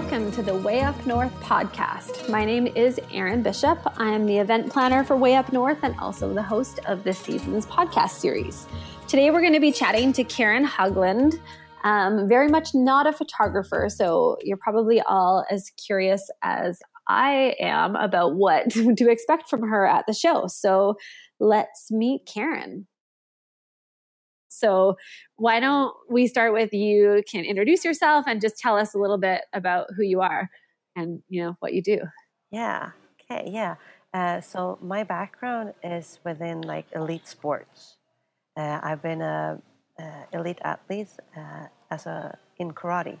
welcome to the Way Up North podcast. My name is Erin Bishop. I am the event planner for Way Up North and also the host of this season's podcast series. Today we're going to be chatting to Karen Hugland. Um, very much not a photographer, so you're probably all as curious as I am about what to expect from her at the show. So let's meet Karen. So, why don't we start with you? Can introduce yourself and just tell us a little bit about who you are and you know what you do. Yeah. Okay. Yeah. Uh, so my background is within like elite sports. Uh, I've been a, a elite athlete uh, as a in karate.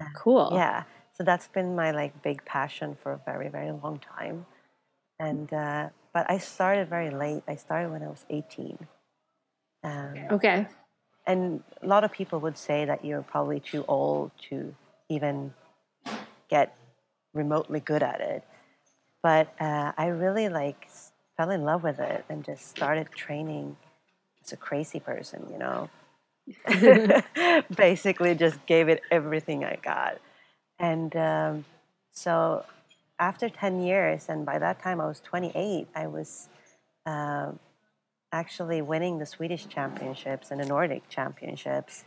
Uh, Cool. Yeah. So that's been my like big passion for a very very long time, and uh, but I started very late. I started when I was eighteen. Um, Okay. and a lot of people would say that you're probably too old to even get remotely good at it. But uh, i really like fell in love with it and just started training as a crazy person you know? Basically just gave it everything i got. And um, so after 10 years and by that time i was 28 i was um actually winning the Swedish championships and the Nordic championships.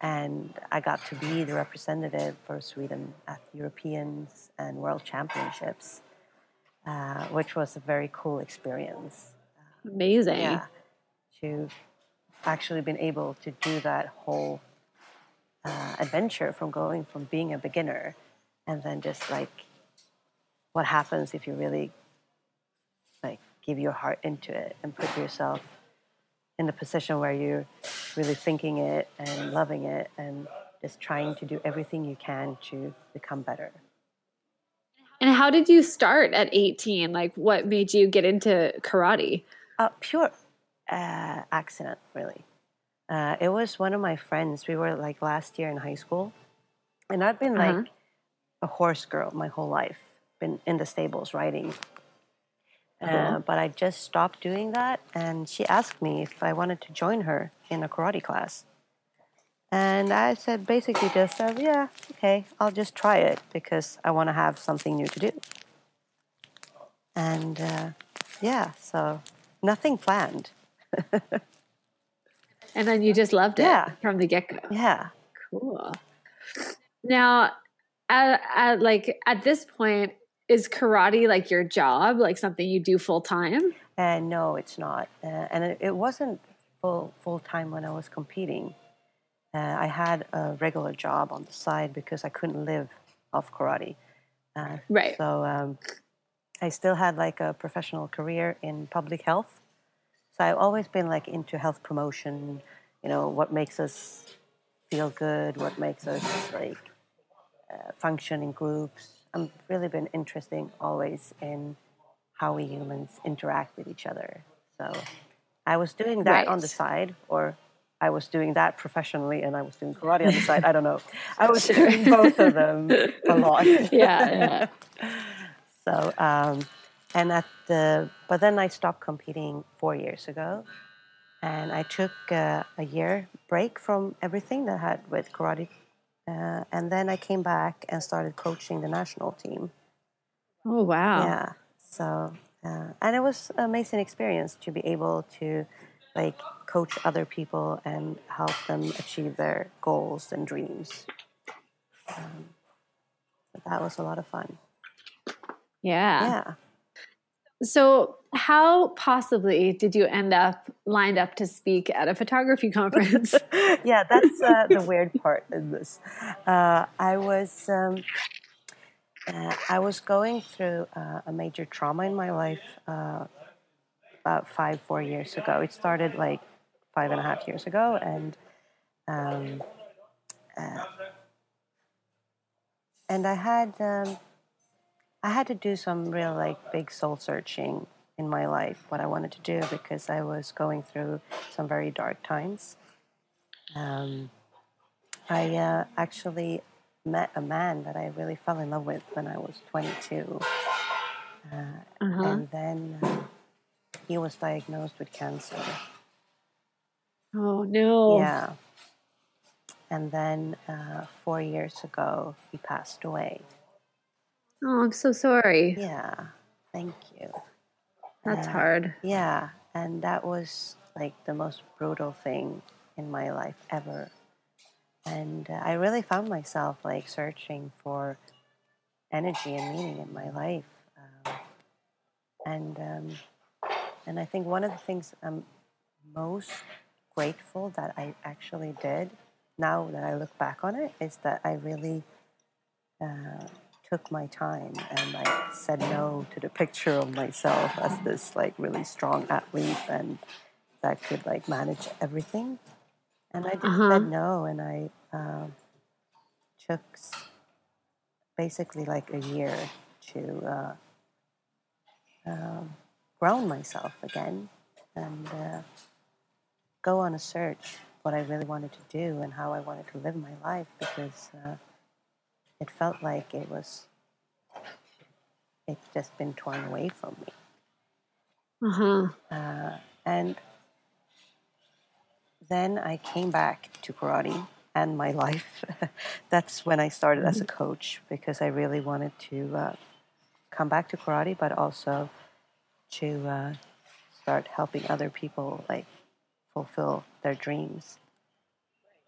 And I got to be the representative for Sweden at Europeans and World Championships, uh, which was a very cool experience. Amazing. Yeah, to actually been able to do that whole uh, adventure from going from being a beginner and then just like what happens if you really like give your heart into it and put yourself in the position where you're really thinking it and loving it and just trying to do everything you can to become better. And how did you start at 18? Like, what made you get into karate? Uh, pure uh, accident, really. Uh, it was one of my friends. We were like last year in high school, and I've been Uh-huh. like a horse girl my whole life. Been in the stables riding, uh, but I just stopped doing that. And she asked me if I wanted to join her in a karate class, and I said basically just, uh, yeah, okay, I'll just try it because I want to have something new to do. And uh, yeah, so nothing planned. And then you just loved it Yeah. from the get go. Yeah. Cool. Now, at, at like at this point, is karate like your job, like something you do full time? And no, it's not. Uh, and it, it wasn't full full time when I was competing. Uh, I had a regular job on the side because I couldn't live off karate. Uh, Right. So um, I still had like a professional career in public health. So I've always been like into health promotion. You know what makes us feel good, what makes us like uh, function in groups. I've really been interested always in how we humans interact with each other. So I was doing that on the side, or I was doing that professionally, and I was doing karate on the side. I don't know. I was doing both of them a lot. Yeah, so, um, and at the, but then I stopped competing four years ago, and I took uh, a year break from everything that had with karate, uh, and then I came back and started coaching the national team. Oh wow. Yeah. So, uh, and it was an amazing experience to be able to like coach other people and help them achieve their goals and dreams. Um, that was a lot of fun. Yeah. Yeah. So, how possibly did you end up lined up to speak at a photography conference? yeah, that's uh, the weird part in this. Uh, I was, um, uh, I was going through uh, a major trauma in my life uh, about five, four years ago. It started like five and a half years ago, and um, uh, and I had um, I had to do some real like big soul searching in my life, what I wanted to do because I was going through some very dark times. Um, I uh, actually met a man that I really fell in love with when I was 22. Uh, Uh-huh. And then uh, he was diagnosed with cancer. Oh no. Yeah. And then uh, four years ago, he passed away. Oh, I'm so sorry. Yeah. Thank you. That's hard. Yeah. And that was like the most brutal thing in my life ever. And uh, I really found myself like searching for energy and meaning in my life. Um, and um, and I think one of the things I'm most grateful that I actually did now that I look back on it is that I really uh, took my time and I said no to the picture of myself as this like really strong athlete and that could like manage everything. And I just Uh-huh. said no, and I um, took basically like a year to uh, um, ground myself again and uh, go on a search what I really wanted to do and how I wanted to live my life because uh, it felt like it was it's just been torn away from me. Uh-huh. Uh, and then I came back to karate and my life. That's when I started as a coach because I really wanted to uh, come back to karate, but also to uh, start helping other people like fulfill their dreams.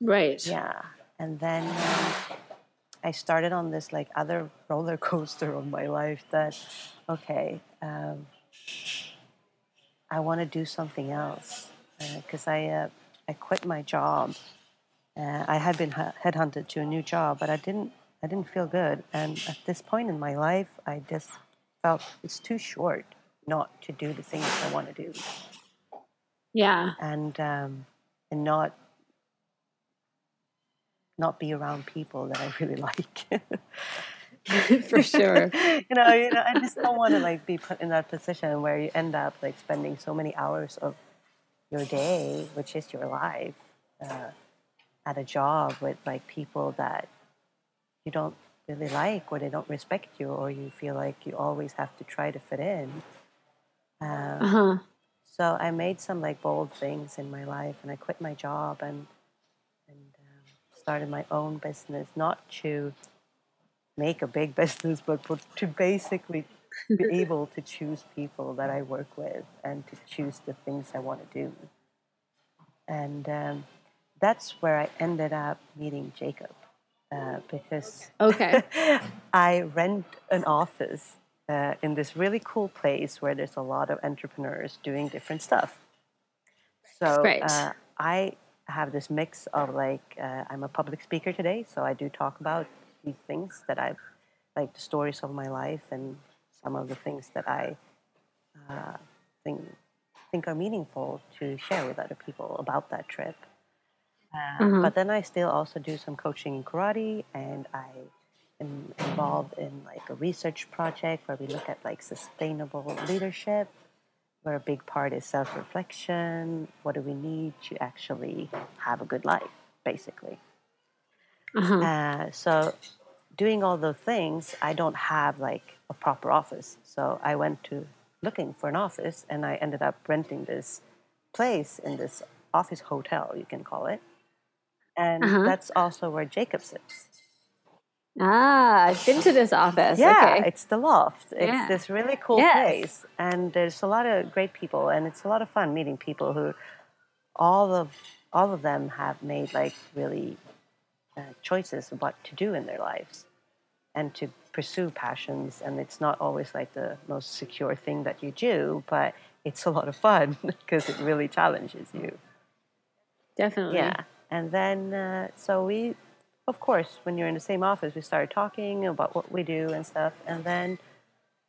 Right. Yeah, and then I started on this like other roller coaster of my life. That okay, um, I want to do something else because I uh, I quit my job. Uh, I had been hu- headhunted to a new job, but I didn't I didn't feel good. And at this point in my life, I just felt it's too short not to do the things I want to do Yeah. and um, and not not be around people that I really like. For sure. you know, you know, I just don't want to like be put in that position where you end up like spending so many hours of your day, which is your life, uh, at a job with like people that you don't really like, or they don't respect you, or you feel like you always have to try to fit in. Uh, Uh-huh. so I made some like bold things in my life, and I quit my job and um, started my own business, not to make a big business, but for, to basically be able to choose people that I work with and to choose the things I want to do. And um, that's where I ended up meeting Jacob uh, because Okay. I rent an office uh, in this really cool place where there's a lot of entrepreneurs doing different stuff. So uh, I have this mix of like uh, I'm a public speaker today, so I do talk about these things that I've like the stories of my life and some of the things that I uh, think think are meaningful to share with other people about that trip. Uh, But then I still also do some coaching in karate, and I am involved in like a research project where we look at like sustainable leadership, where a big part is self-reflection. What do we need to actually have a good life, basically? Uh-huh. Uh, so, doing all those things, I don't have like a proper office. So I went to looking for an office, and I ended up renting this place in this office hotel, you can call it. And Uh-huh. that's also where Jacob sits. Ah, I've been to this office. Yeah, Okay. it's the loft. It's Yeah. this really cool Yes. place, and there's a lot of great people, and it's a lot of fun meeting people who, all of all of them have made like really uh, choices of what to do in their lives, and to pursue passions. And it's not always like the most secure thing that you do, but it's a lot of fun because it really challenges you. Definitely. Yeah, and then uh, so we of course, when you're in the same office, we started talking about what we do and stuff. And then,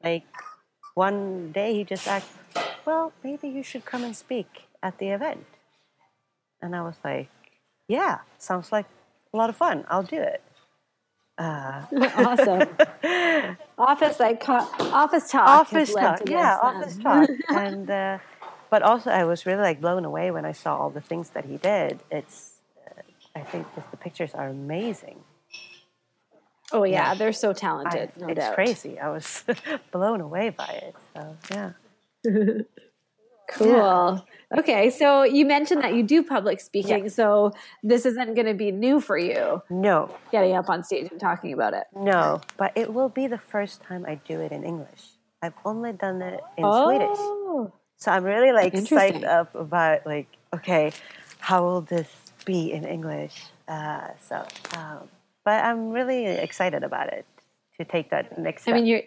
like, one day he just asked, Well, maybe you should come and speak at the event. And I was like, Yeah, sounds like a lot of fun. I'll do it. awesome. office like office talk. office talk yeah office talk and uh, but also i was really like blown away when i saw all the things that he did it's uh, i think just the pictures are amazing. Oh yeah, they're so I, talented. no it's doubt. crazy. I was blown away by it so yeah. Cool. Okay, so you mentioned that you do public speaking, so this isn't going to be new for you, no. Getting up on stage and talking about it. no but it will be the first time i do it in english. I've only done it in oh. swedish. Oh, So I'm really like psyched up about like, okay, how will this be in English? Uh, so, um, but I'm really excited about it to take that next I mean, your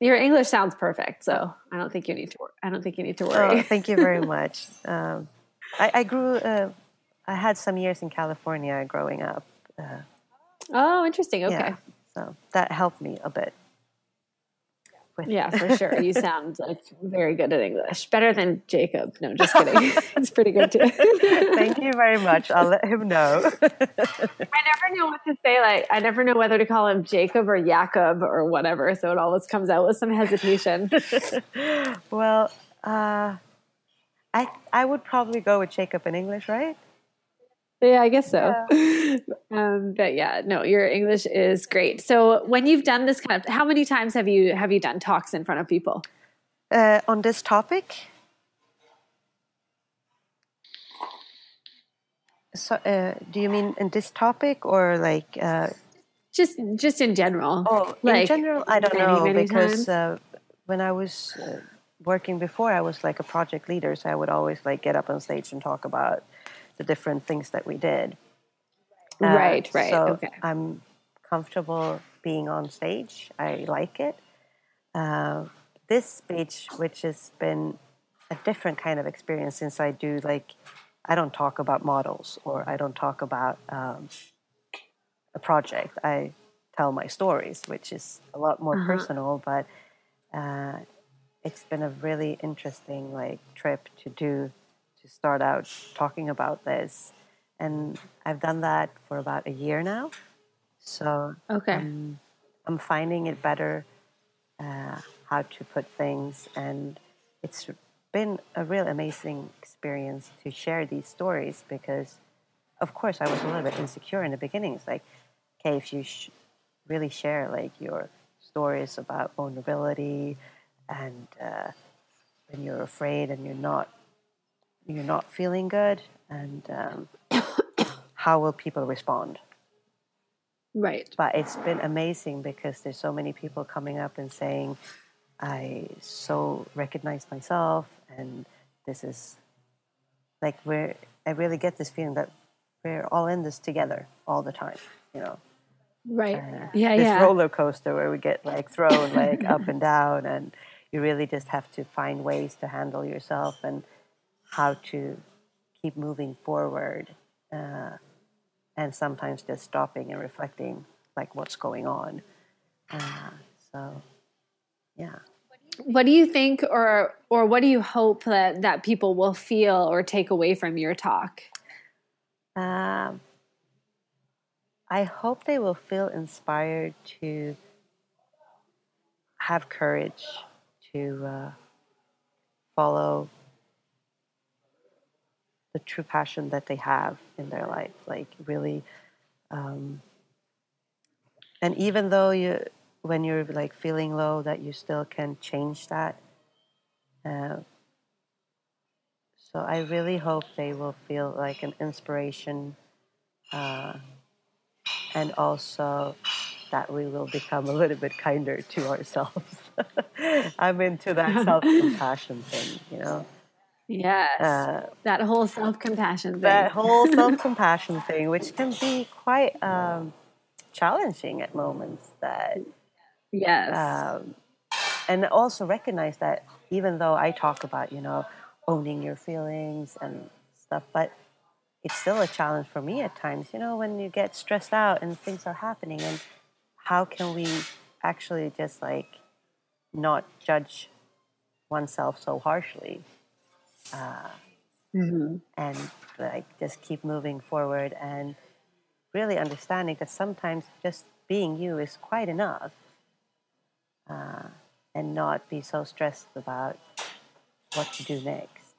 your English sounds perfect, so I don't think you need to. I don't think you need to worry. oh, thank you very much. Um, I, I grew. Uh, I had some years in California growing up. Uh, oh, interesting. Okay. Yeah, so that helped me a bit. With- Yeah, for sure. You sound like very good at English. Better than Jacob. No, just kidding. it's pretty good too. Thank you very much. I'll let him know. I never know what to say. Like, I never know whether to call him Jacob or Jacob or whatever. So it always comes out with some hesitation. well, uh, I I would probably go with Jacob in English, right? Yeah, I guess so. Um, but yeah, no, your English is great. So when you've done this kind of, how many times have you have you done talks in front of people? Uh, on this topic. So, uh, do you mean in this topic or like? Uh, Just just in general. oh, Like, in general, I don't many, know many because uh, when I was uh, working before, I was like a project leader, so I would always like get up on stage and talk about the different things that we did. Uh, Right, right, So okay. I'm comfortable being on stage. I like it. Uh, this speech, which has been a different kind of experience since I do like, I don't talk about models or I don't talk about um, a project. I tell my stories, which is a lot more personal, but uh, it's been a really interesting like trip to do start out talking about this and i've done that for about a year now so Okay. um, i'm finding it better uh, how to put things and it's been a real amazing experience to share these stories because of course i was a little bit insecure in the beginning it's like okay if you sh- really share like your stories about vulnerability and uh, when you're afraid and you're not you're not feeling good and um, how will people respond right. but it's been amazing because there's so many people coming up and saying i so recognize myself and this is like we're i really get this feeling that we're all in this together all the time you know Right. uh, yeah, this yeah. roller coaster where we get like thrown like up and down and you really just have to find ways to handle yourself and how to keep moving forward uh, and sometimes just stopping and reflecting like what's going on uh, so yeah What do you think or or what do you hope that that people will feel or take away from your talk? Um, I hope they will feel inspired to have courage to uh, follow the true passion that they have in their life. Like really, um, and even though you, when you're like feeling low, that you still can change that. Uh, so I really hope they will feel like an inspiration, uh, and also that we will become a little bit kinder to ourselves. I'm into that self compassion thing, you know. Yes. Uh, that whole self-compassion thing. that whole self compassion thing, which can be quite um, challenging at moments. That yes. um, and also recognize that even though I talk about you know owning your feelings and stuff, but it's still a challenge for me at times. You know, when you get stressed out and things are happening, and how can we actually just like not judge oneself so harshly uh, and like just keep moving forward and really understanding that sometimes just being you is quite enough uh, and not be so stressed about what to do next.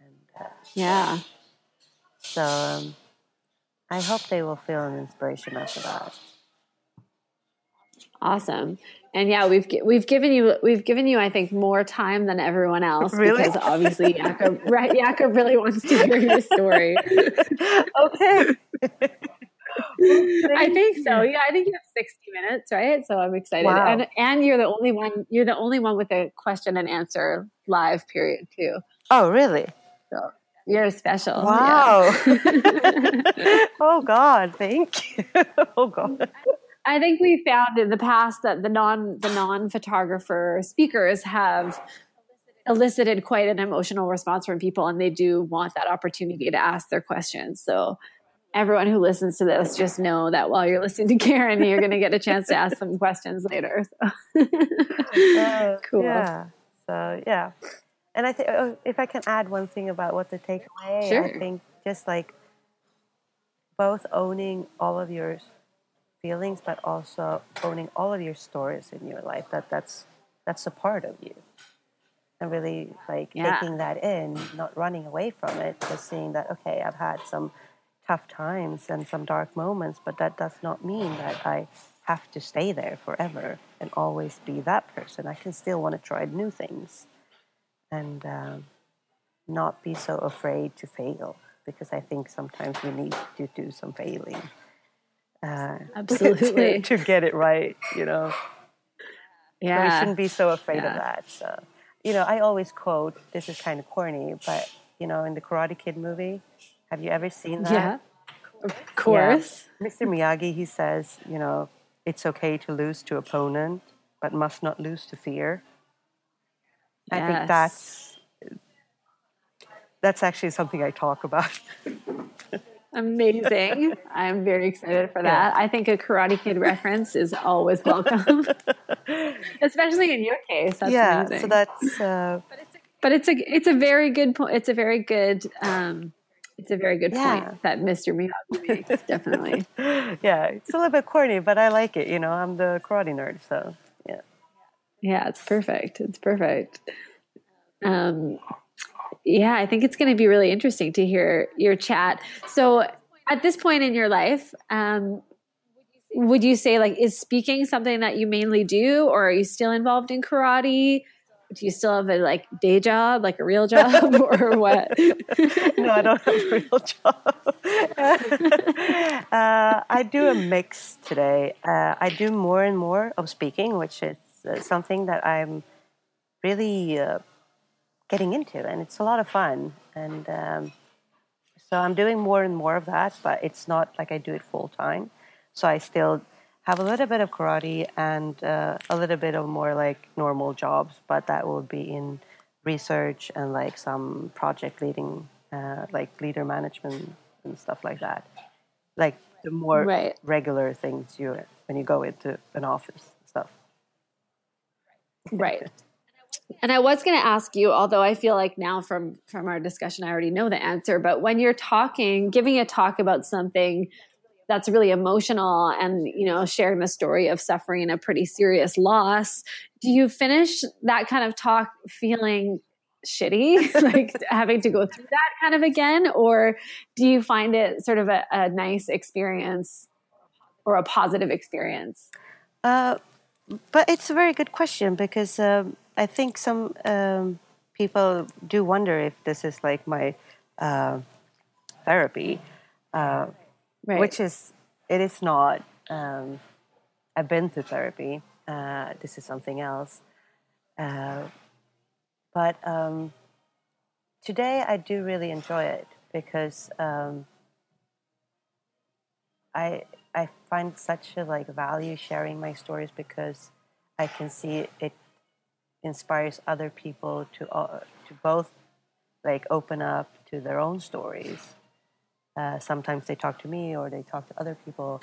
And uh, Yeah. so um, I hope they will feel an inspiration after that. Awesome. And yeah, we've we've given you we've given you I think more time than everyone else Really? because obviously Jakob right Jakob really wants to hear your story. okay. I think so. Yeah, I think you have 60 minutes, right? So I'm excited. Wow. And and you're the only one you're the only one with a question and answer live period too. Oh, really? So you're special. Wow. Yeah. oh God, thank you. oh God. I think we found in the past that the non the non photographer speakers have elicited quite an emotional response from people, and they do want that opportunity to ask their questions. So everyone who listens to this, just know that while you're listening to Karen, you're going to get a chance to ask some questions later. So. Uh, cool. Yeah. So yeah, and I think oh, if I can add one thing about what to take away, Sure. I think just like both owning all of your feelings, but also owning all of your stories in your life. That that's that's a part of you, and really like Yeah. taking that in, not running away from it, just seeing that okay, I've had some tough times and some dark moments, but that does not mean that I have to stay there forever and always be that person. I can still want to try new things and um, not be so afraid to fail because I think sometimes we need to do some failing. Uh, Absolutely. to, to get it right, you know. So we shouldn't be so afraid Yeah. of that. So, you know, I always quote, this is kind of corny, but, you know, in the Karate Kid movie, have you ever seen that? Yeah. Of course. Mr. Miyagi, he says, you know, it's okay to lose to opponent, but must not lose to fear. I think that's that's actually something I talk about. Amazing. I'm very excited for that. I think a Karate Kid reference is always welcome, especially in your case. That's yeah, amazing. so that's uh, but it's a it's a very good point. It's a very good um, it's a very good Yeah. point that Mr. Miyagi makes. Definitely. yeah, it's a little bit corny, but I like it. You know, I'm the karate nerd, so yeah. Yeah, it's perfect. It's perfect. Um, yeah, I think it's going to be really interesting to hear your chat. So, at this point in your life, um, would you say like is speaking something that you mainly do, or are you still involved in karate? Do you still have a like day job, like a real job, or what? no, I don't have a real job. uh, I do a mix today. Uh, I do more and more of speaking, which is uh, something that I'm really uh, getting into, and it's a lot of fun. And um, so I'm doing more and more of that, but it's not like I do it full time. So I still have a little bit of karate and uh, a little bit of more like normal jobs, but that will be in research and like some project leading, uh, like leader management and stuff like that. Like the more Right. regular things you when you go into an office stuff. right and i was going to ask you although i feel like now from from our discussion i already know the answer but when you're talking giving a talk about something that's really emotional and you know sharing the story of suffering a pretty serious loss do you finish that kind of talk feeling shitty? Like having to go through that kind of again? Or do you find it sort of a, a nice experience or a positive experience? Uh, but it's a very good question because um, I think some um, people do wonder if this is like my uh, therapy, uh, right which is it is not. Um, I've been to therapy. Uh, this is something else. Uh, but um, today I do really enjoy it because um, I I find such a like value sharing my stories because I can see it inspires other people to uh, to both like open up to their own stories Uh, sometimes they talk to me or they talk to other people.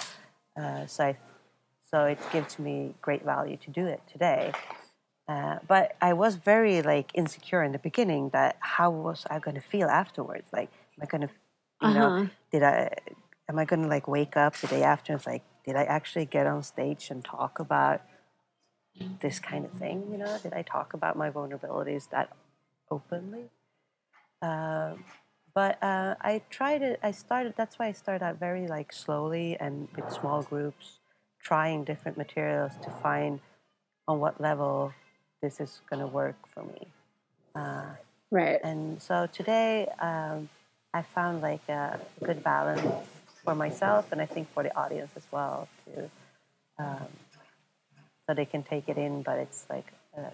Uh, so, I, so it gives me great value to do it today. Uh, but I was very like insecure in the beginning that how was I going to feel afterwards? Like, am I going to, you Uh-huh. know, did I, am I going to like wake up the day after and it's like, did I actually get on stage and talk about this kind of thing? You know, did I talk about my vulnerabilities that openly? Um, but uh, I tried it. I started. That's why I started out very like slowly and with small groups, trying different materials to find on what level this is going to work for me. Uh, Right. and so today, um, I found like a good balance for myself, and I think for the audience as well, to um, so they can take it in, but it's like uh,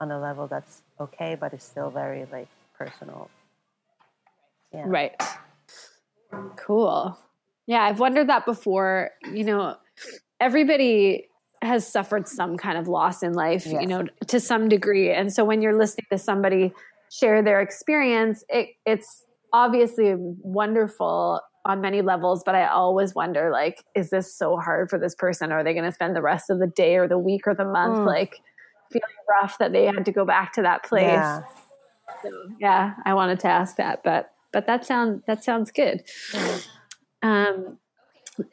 on a level that's okay, but it's still very like personal. Yeah. Right. Cool. Yeah, I've wondered that before. You know, everybody has suffered some kind of loss in life, you know, to some degree. And so when you're listening to somebody share their experience, it, it's obviously wonderful on many levels, but I always wonder like, is this so hard for this person? Are they going to spend the rest of the day or the week or the month Mm. like feeling rough that they had to go back to that place? Yeah. So, yeah, I wanted to ask that, but but that sounds that sounds good. Um,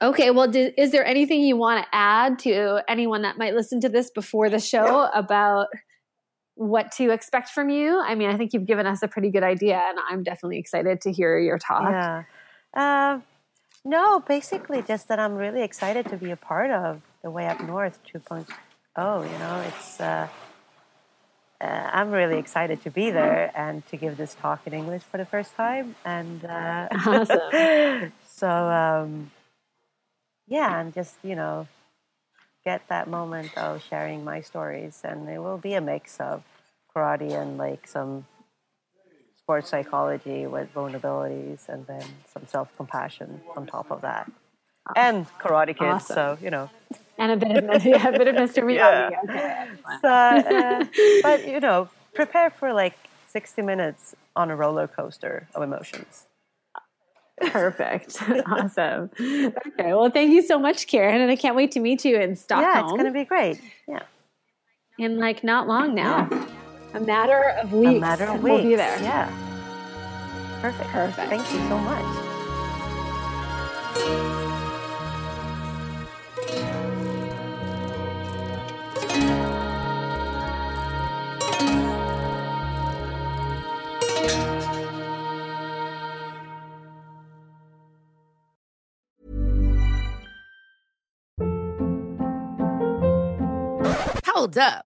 okay, well, do, is there anything you want to add to anyone that might listen to this before the show about what to expect from you? I mean, I think you've given us a pretty good idea, and I'm definitely excited to hear your talk. Yeah. Uh, no, basically just that I'm really excited to be a part of the Way Up North 2.0. You know, it's uh, uh, I'm really excited to be there and to give this talk in English for the first time. And uh, Awesome. so, um, yeah, and just you know, get that moment of sharing my stories, and it will be a mix of karate and like some sports psychology with vulnerabilities and then some self-compassion on top of that and karate kids Awesome. so you know And a bit of yeah, a bit of Mr. Miyagi. Yeah. Okay. so, uh, but you know prepare for like 60 minutes on a roller coaster of emotions Perfect. awesome. Okay. Well, thank you so much, Karen, and I can't wait to meet you in Stockholm. yeah it's going to be great yeah in like not long now. A matter of weeks. a matter of weeks We'll be there. yeah perfect Perfect. thank you so much Hold up.